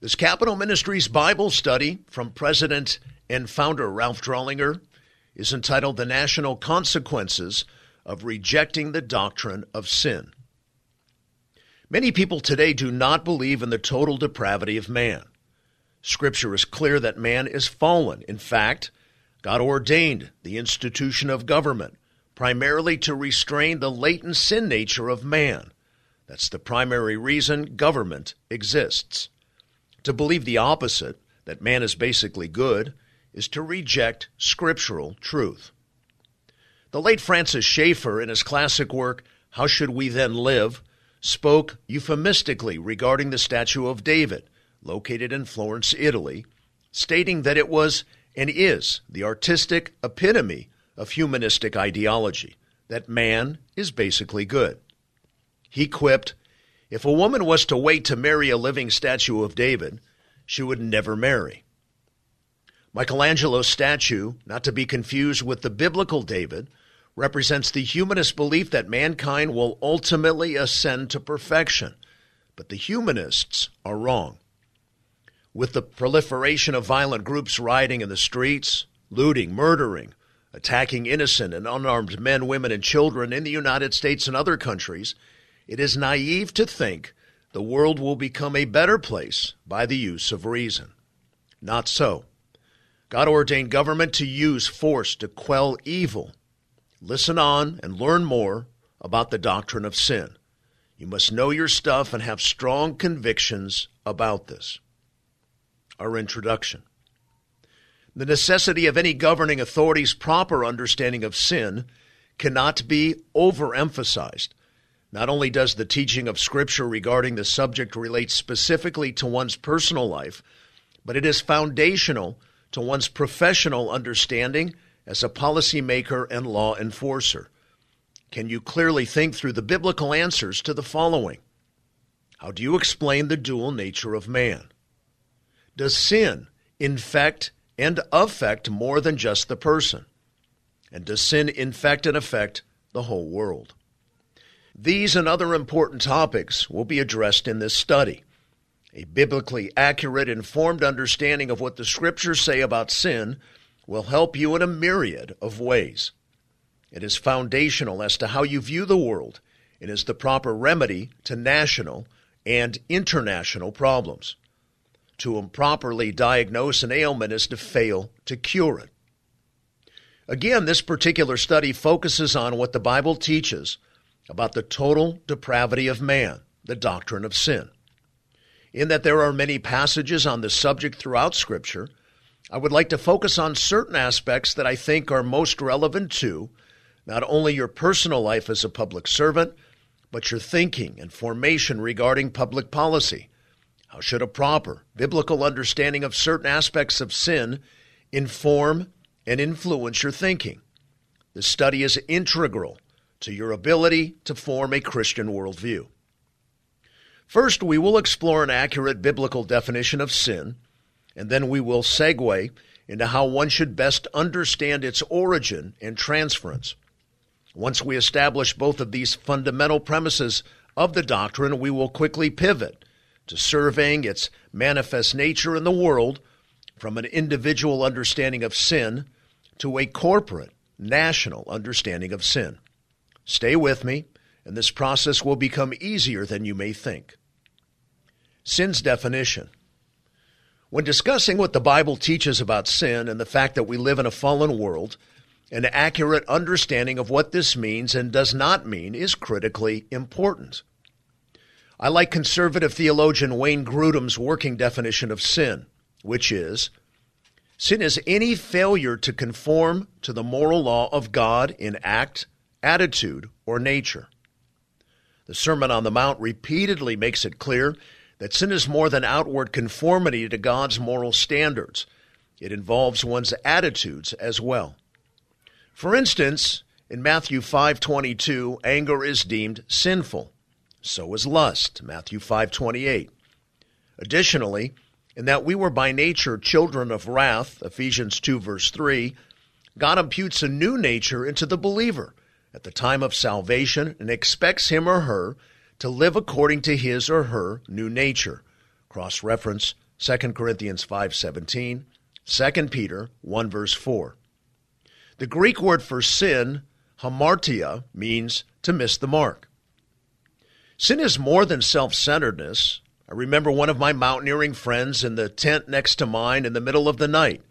This Capitol Ministries Bible study from President and founder Ralph Drollinger is entitled The National Consequences of Rejecting the Doctrine of Sin. Many people today do not believe in the total depravity of man. Scripture is clear that man is fallen. In fact, God ordained the institution of government primarily to restrain the latent sin nature of man. That's the primary reason government exists. To believe the opposite, that man is basically good, is to reject scriptural truth. The late Francis Schaeffer, in his classic work, How Should We Then Live, spoke euphemistically regarding the statue of David, located in Florence, Italy, stating that it was and is the artistic epitome of humanistic ideology, that man is basically good. He quipped, if a woman was to wait to marry a living statue of David, she would never marry. Michelangelo's statue, not to be confused with the biblical David, represents the humanist belief that mankind will ultimately ascend to perfection. But the humanists are wrong. With the proliferation of violent groups rioting in the streets, looting, murdering, attacking innocent and unarmed men, women, and children in the United States and other countries, it is naive to think the world will become a better place by the use of reason. Not so. God ordained government to use force to quell evil. Listen on and learn more about the doctrine of sin. You must know your stuff and have strong convictions about this. Our introduction. The necessity of any governing authority's proper understanding of sin cannot be overemphasized. Not only does the teaching of Scripture regarding the subject relate specifically to one's personal life, but it is foundational to one's professional understanding as a policymaker and law enforcer. Can you clearly think through the biblical answers to the following? How do you explain the dual nature of man? Does sin infect and affect more than just the person? And does sin infect and affect the whole world? These and other important topics will be addressed in this study. A biblically accurate, informed understanding of what the scriptures say about sin will help you in a myriad of ways. It is foundational as to how you view the world and is the proper remedy to national and international problems. To improperly diagnose an ailment is to fail to cure it. Again, this particular study focuses on what the Bible teaches about the total depravity of man, the doctrine of sin. In that there are many passages on the subject throughout Scripture, I would like to focus on certain aspects that I think are most relevant to not only your personal life as a public servant, but your thinking and formation regarding public policy. How should a proper biblical understanding of certain aspects of sin inform and influence your thinking? The study is integral to your ability to form a Christian worldview. First, we will explore an accurate biblical definition of sin, and then we will segue into how one should best understand its origin and transference. Once we establish both of these fundamental premises of the doctrine, we will quickly pivot to surveying its manifest nature in the world from an individual understanding of sin to a corporate, national understanding of sin. Stay with me, and this process will become easier than you may think. Sin's definition. When discussing what the Bible teaches about sin and the fact that we live in a fallen world, an accurate understanding of what this means and does not mean is critically important. I like conservative theologian Wayne Grudem's working definition of sin, which is sin is any failure to conform to the moral law of God in act, attitude, or nature. The Sermon on the Mount repeatedly makes it clear that sin is more than outward conformity to God's moral standards. It involves one's attitudes as well. For instance, in Matthew 5:22, anger is deemed sinful. So is lust, Matthew 5:28. Additionally, in that we were by nature children of wrath, Ephesians 2 verse 3, God imputes a new nature into the believer at the time of salvation and expects him or her to live according to his or her new nature. Cross reference 2 Corinthians 5:17, 2 Peter 1 verse 4. The Greek word for sin, hamartia, means to miss the mark. Sin is more than self-centeredness. I remember one of my mountaineering friends in the tent next to mine in the middle of the night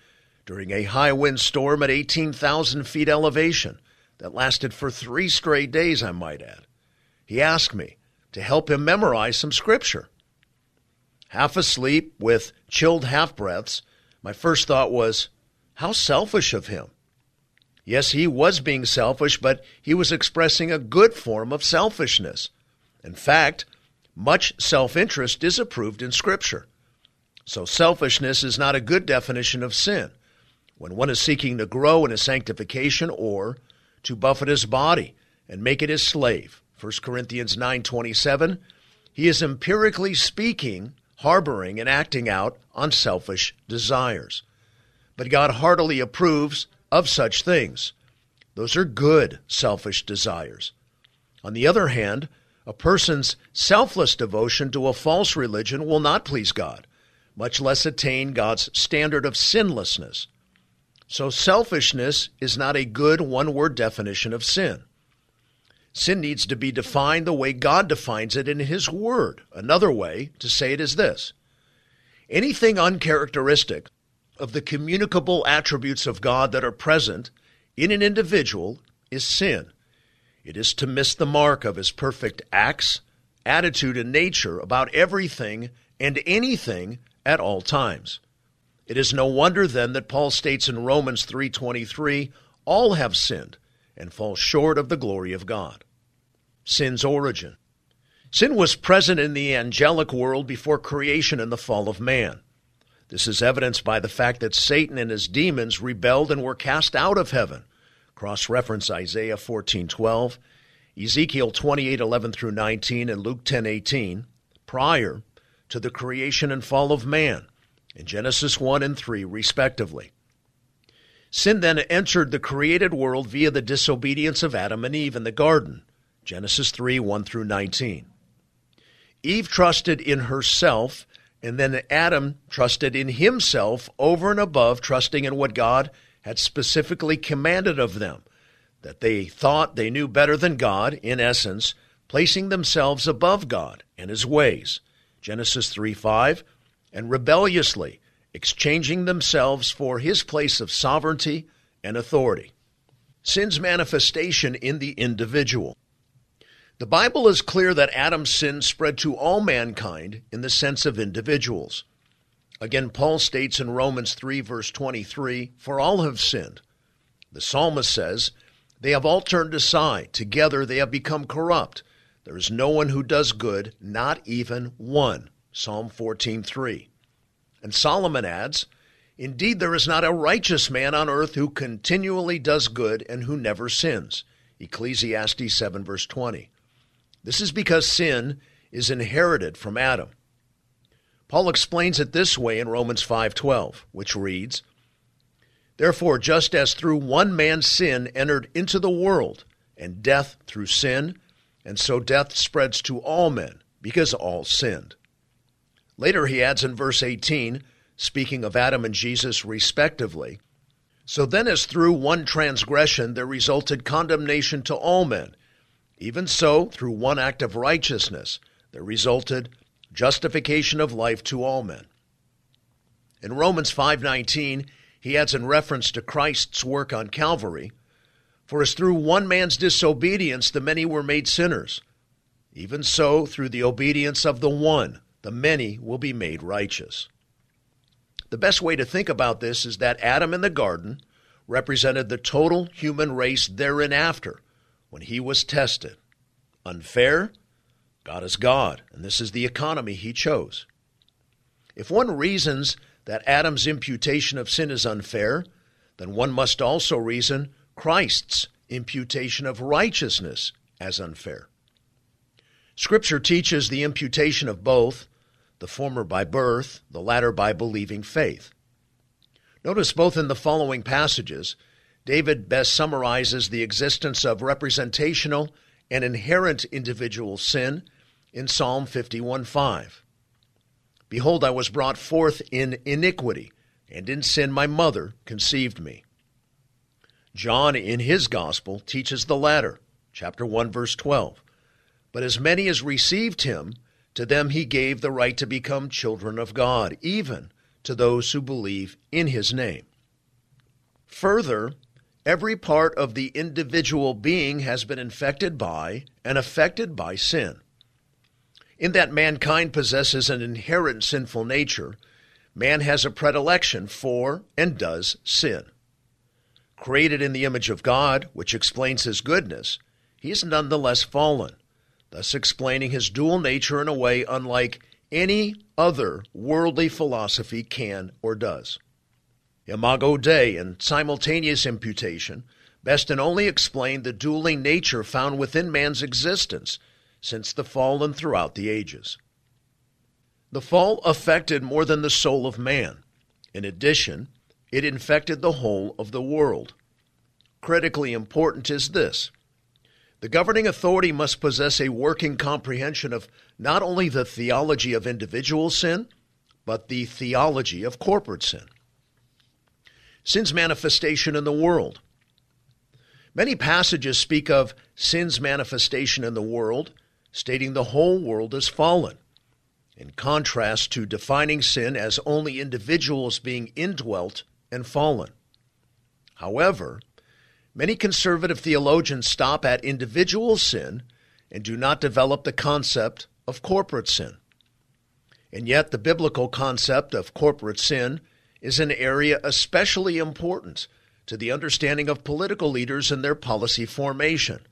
during a high wind storm at 18,000 feet elevation that lasted for three straight days, I might add. He asked me to help him memorize some scripture. Half asleep with chilled half breaths, my first thought was, how selfish of him. Yes, he was being selfish, but he was expressing a good form of selfishness. In fact, much self interest is approved in Scripture. So, selfishness is not a good definition of sin when one is seeking to grow in his sanctification or to buffet his body and make it his slave. 1 Corinthians 9:27 he is empirically speaking harboring and acting out on selfish desires. But God heartily approves of such things. Those are good selfish desires. On the other hand, a person's selfless devotion to a false religion will not please God, much less attain God's standard of sinlessness. So selfishness is not a good one word definition of sin. Sin needs to be defined the way God defines it in His Word. Another way to say it is this anything uncharacteristic of the communicable attributes of God that are present in an individual is sin. It is to miss the mark of His perfect acts, attitude, and nature about everything and anything at all times. It is no wonder then that Paul states in Romans 3:23, all have sinned and fall short of the glory of God. Sin's origin. Sin was present in the angelic world before creation and the fall of man. This is evidenced by the fact that Satan and his demons rebelled and were cast out of heaven. Cross reference Isaiah 14:12, Ezekiel 28:11 through 19 and Luke 10:18 prior to the creation and fall of man in Genesis 1 and 3, respectively. Sin then entered the created world via the disobedience of Adam and Eve in the garden, Genesis 3 1 through 19. Eve trusted in herself, and then Adam trusted in himself over and above trusting in what God had specifically commanded of them, that they thought they knew better than God, in essence, placing themselves above God and his ways. Genesis 3 5 and rebelliously exchanging themselves for his place of sovereignty and authority. Sin's manifestation in the individual. The Bible is clear that Adam's sin spread to all mankind in the sense of individuals. Again, Paul states in Romans 3, verse 23, For all have sinned. The psalmist says, They have all turned aside. Together they have become corrupt. There is no one who does good, not even one. Psalm 14:3. And Solomon adds, Indeed, there is not a righteous man on earth who continually does good and who never sins. Ecclesiastes 7, verse 20. This is because sin is inherited from Adam. Paul explains it this way in Romans 5:12, which reads, Therefore, just as through one man's sin entered into the world, and death through sin, and so death spreads to all men, because all sinned. Later, he adds in verse 18, speaking of Adam and Jesus respectively, So then, as through one transgression there resulted condemnation to all men, even so, through one act of righteousness there resulted justification of life to all men. In Romans 5:19, he adds in reference to Christ's work on Calvary, for as through one man's disobedience the many were made sinners, even so through the obedience of the one the many will be made righteous. The best way to think about this is that Adam in the garden represented the total human race thereafter when he was tested. Unfair? God is God, and this is the economy he chose. If one reasons that Adam's imputation of sin is unfair, then one must also reason Christ's imputation of righteousness as unfair. Scripture teaches the imputation of both the former by birth, the latter by believing faith. Notice both in the following passages, David best summarizes the existence of representational and inherent individual sin in Psalm 51:5. Behold, I was brought forth in iniquity, and in sin my mother conceived me. John, in his gospel, teaches the latter, chapter 1, verse 12. But as many as received him, to them he gave the right to become children of God, even to those who believe in his name. Further, every part of the individual being has been infected by and affected by sin. In that mankind possesses an inherent sinful nature, man has a predilection for and does sin. Created in the image of God, which explains his goodness, he is nonetheless fallen, thus explaining his dual nature in a way unlike any other worldly philosophy can or does. Imago Dei and simultaneous imputation best and only explain the dueling nature found within man's existence since the fall and throughout the ages. The fall affected more than the soul of man. In addition, it infected the whole of the world. Critically important is this the governing authority must possess a working comprehension of not only the theology of individual sin, but the theology of corporate sin. Sin's manifestation in the world. Many passages speak of sin's manifestation in the world, stating the whole world is fallen, in contrast to defining sin as only individuals being indwelt and fallen. However, Many conservative theologians stop at individual sin and do not develop the concept of corporate sin. And yet, the biblical concept of corporate sin is an area especially important to the understanding of political leaders and their policy formation,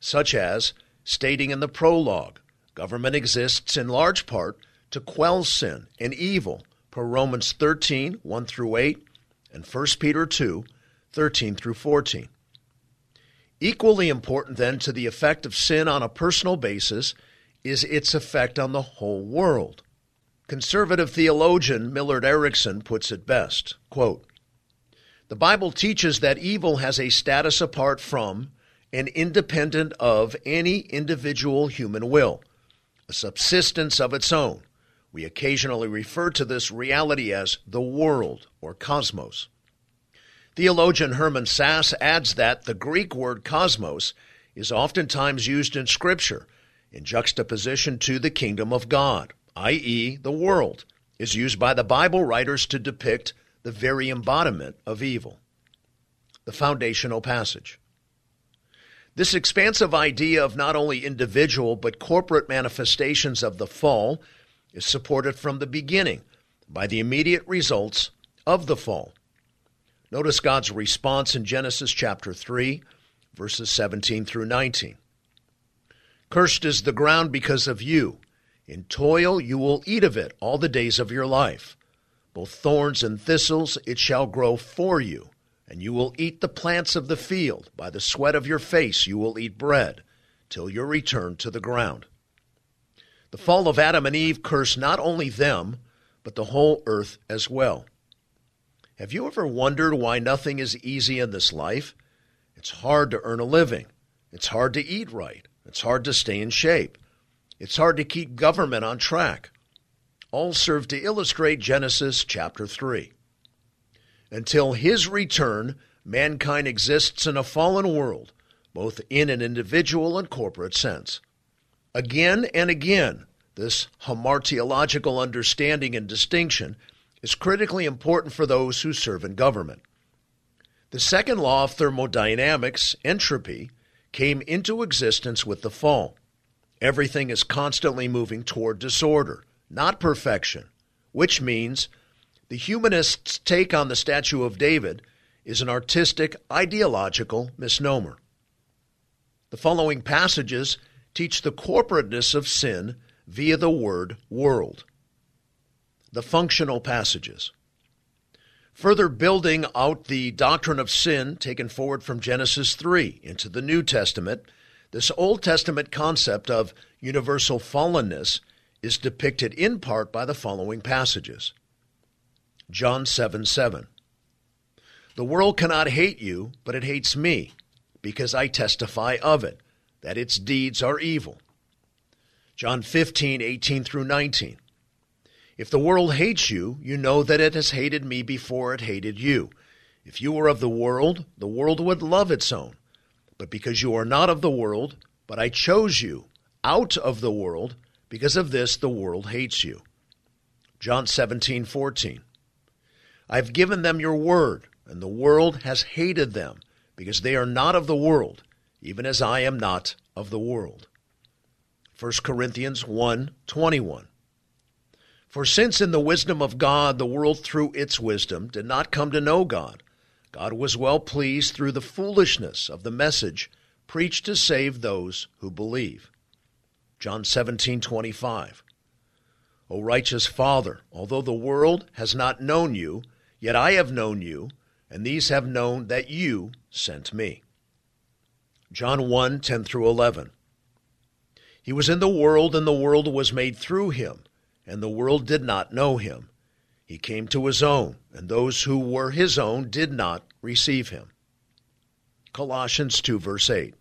such as stating in the prologue government exists in large part to quell sin and evil, per Romans 13 1 through 8, and 1 Peter 2 13 through 14. Equally important, then, to the effect of sin on a personal basis is its effect on the whole world. Conservative theologian Millard Erickson puts it best quote, The Bible teaches that evil has a status apart from and independent of any individual human will, a subsistence of its own. We occasionally refer to this reality as the world or cosmos. Theologian Herman Sass adds that the Greek word cosmos is oftentimes used in Scripture in juxtaposition to the kingdom of God, i.e., the world, is used by the Bible writers to depict the very embodiment of evil. The foundational passage. This expansive idea of not only individual but corporate manifestations of the fall is supported from the beginning by the immediate results of the fall. Notice God's response in Genesis chapter 3, verses 17 through 19. Cursed is the ground because of you. In toil you will eat of it all the days of your life. Both thorns and thistles it shall grow for you, and you will eat the plants of the field. By the sweat of your face you will eat bread, till your return to the ground. The fall of Adam and Eve cursed not only them, but the whole earth as well. Have you ever wondered why nothing is easy in this life? It's hard to earn a living. It's hard to eat right. It's hard to stay in shape. It's hard to keep government on track. All serve to illustrate Genesis chapter 3. Until his return, mankind exists in a fallen world, both in an individual and corporate sense. Again and again, this hamartiological understanding and distinction is critically important for those who serve in government. The second law of thermodynamics, entropy, came into existence with the fall. Everything is constantly moving toward disorder, not perfection, which means the humanists' take on the statue of David is an artistic, ideological misnomer. The following passages teach the corporateness of sin via the word world the functional passages. Further building out the doctrine of sin taken forward from Genesis 3 into the New Testament, this Old Testament concept of universal fallenness is depicted in part by the following passages John 7 7. The world cannot hate you, but it hates me, because I testify of it, that its deeds are evil. John 15 18 through 19. If the world hates you, you know that it has hated me before it hated you. If you were of the world, the world would love its own. But because you are not of the world, but I chose you out of the world, because of this the world hates you. John 17:14. I've given them your word, and the world has hated them, because they are not of the world, even as I am not of the world. 1 Corinthians 1:21. For since in the wisdom of God the world through its wisdom did not come to know God, God was well pleased through the foolishness of the message preached to save those who believe. John 17:25. O righteous Father, although the world has not known you, yet I have known you, and these have known that you sent me. John 1 10 through 11. He was in the world, and the world was made through him and the world did not know him. He came to his own, and those who were his own did not receive him. Colossians 2, verse 8.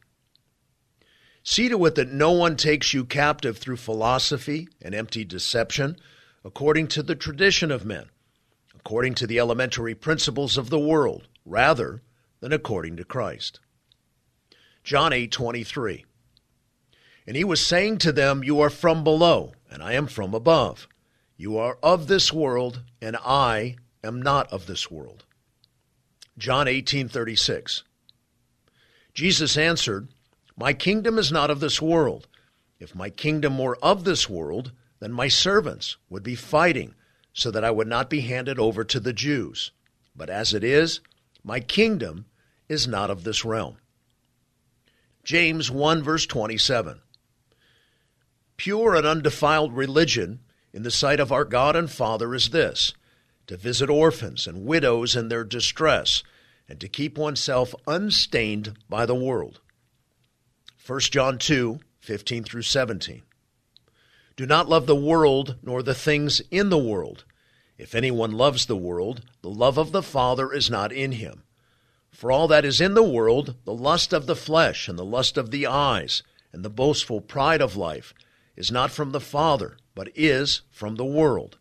See to it that no one takes you captive through philosophy and empty deception, according to the tradition of men, according to the elementary principles of the world, rather than according to Christ. John 8:23 And he was saying to them, You are from below, and I am from above. You are of this world, and I am not of this world. John 18:36. Jesus answered, My kingdom is not of this world. If my kingdom were of this world, then my servants would be fighting so that I would not be handed over to the Jews. But as it is, my kingdom is not of this realm. James 1 verse 27. Pure and undefiled religion in the sight of our God and Father is this to visit orphans and widows in their distress, and to keep oneself unstained by the world. 1 John 2 15 through 17. Do not love the world nor the things in the world. If anyone loves the world, the love of the Father is not in him. For all that is in the world, the lust of the flesh, and the lust of the eyes, and the boastful pride of life, is not from the Father, but is from the world.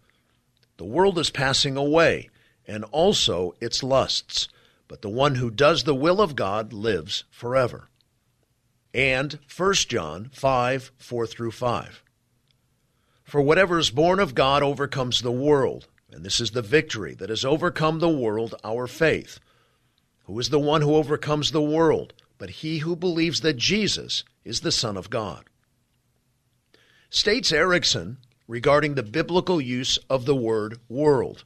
The world is passing away, and also its lusts, but the one who does the will of God lives forever. And 1 John 5 4 through 5. For whatever is born of God overcomes the world, and this is the victory that has overcome the world, our faith. Who is the one who overcomes the world, but he who believes that Jesus is the Son of God? States Erickson regarding the biblical use of the word world.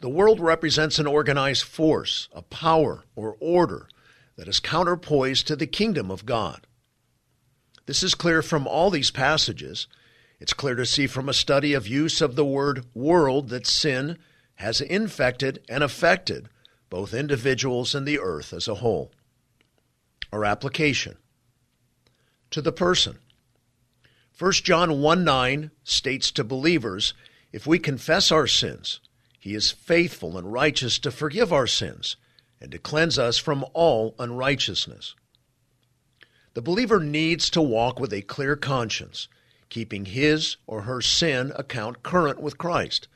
The world represents an organized force, a power or order that is counterpoised to the kingdom of God. This is clear from all these passages. It's clear to see from a study of use of the word world that sin has infected and affected both individuals and the earth as a whole. Our application to the person. 1 John 1 9 states to believers, If we confess our sins, he is faithful and righteous to forgive our sins and to cleanse us from all unrighteousness. The believer needs to walk with a clear conscience, keeping his or her sin account current with Christ.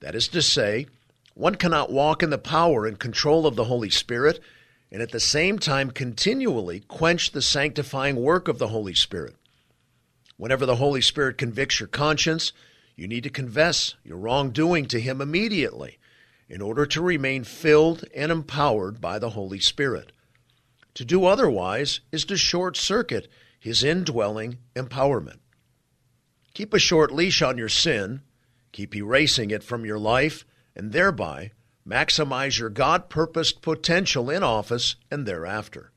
That is to say, one cannot walk in the power and control of the Holy Spirit and at the same time continually quench the sanctifying work of the Holy Spirit. Whenever the Holy Spirit convicts your conscience, you need to confess your wrongdoing to Him immediately in order to remain filled and empowered by the Holy Spirit. To do otherwise is to short circuit His indwelling empowerment. Keep a short leash on your sin, keep erasing it from your life, and thereby maximize your God purposed potential in office and thereafter.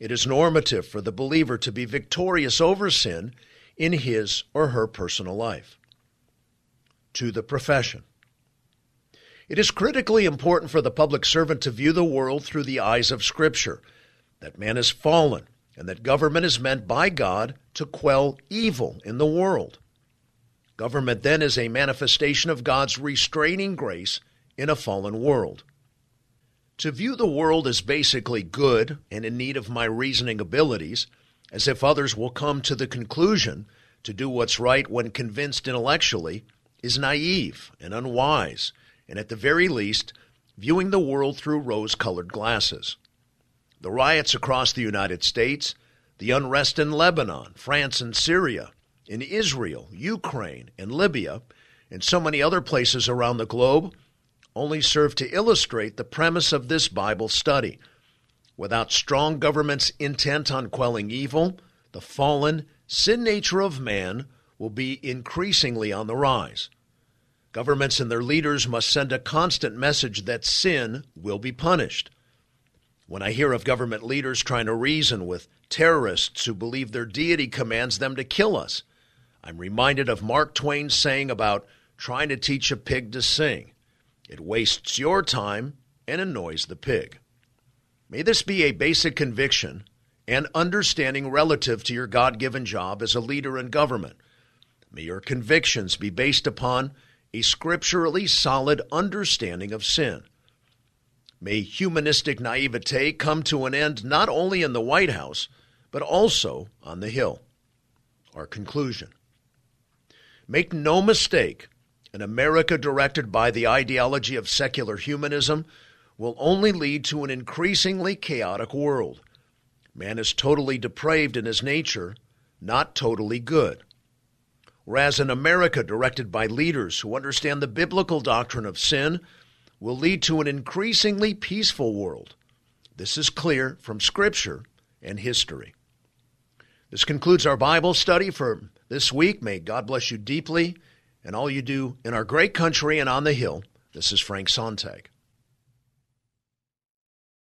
It is normative for the believer to be victorious over sin in his or her personal life. To the profession. It is critically important for the public servant to view the world through the eyes of Scripture, that man is fallen, and that government is meant by God to quell evil in the world. Government then is a manifestation of God's restraining grace in a fallen world. To view the world as basically good and in need of my reasoning abilities, as if others will come to the conclusion to do what's right when convinced intellectually, is naive and unwise, and at the very least, viewing the world through rose colored glasses. The riots across the United States, the unrest in Lebanon, France, and Syria, in Israel, Ukraine, and Libya, and so many other places around the globe only serve to illustrate the premise of this Bible study. Without strong governments intent on quelling evil, the fallen, sin nature of man will be increasingly on the rise. Governments and their leaders must send a constant message that sin will be punished. When I hear of government leaders trying to reason with terrorists who believe their deity commands them to kill us, I'm reminded of Mark Twain's saying about trying to teach a pig to sing. It wastes your time and annoys the pig. May this be a basic conviction and understanding relative to your God given job as a leader in government. May your convictions be based upon a scripturally solid understanding of sin. May humanistic naivete come to an end not only in the White House, but also on the Hill. Our conclusion Make no mistake, an America directed by the ideology of secular humanism will only lead to an increasingly chaotic world. Man is totally depraved in his nature, not totally good. Whereas an America directed by leaders who understand the biblical doctrine of sin will lead to an increasingly peaceful world. This is clear from Scripture and history. This concludes our Bible study for this week. May God bless you deeply and all you do in our great country and on the Hill. This is Frank Sontag.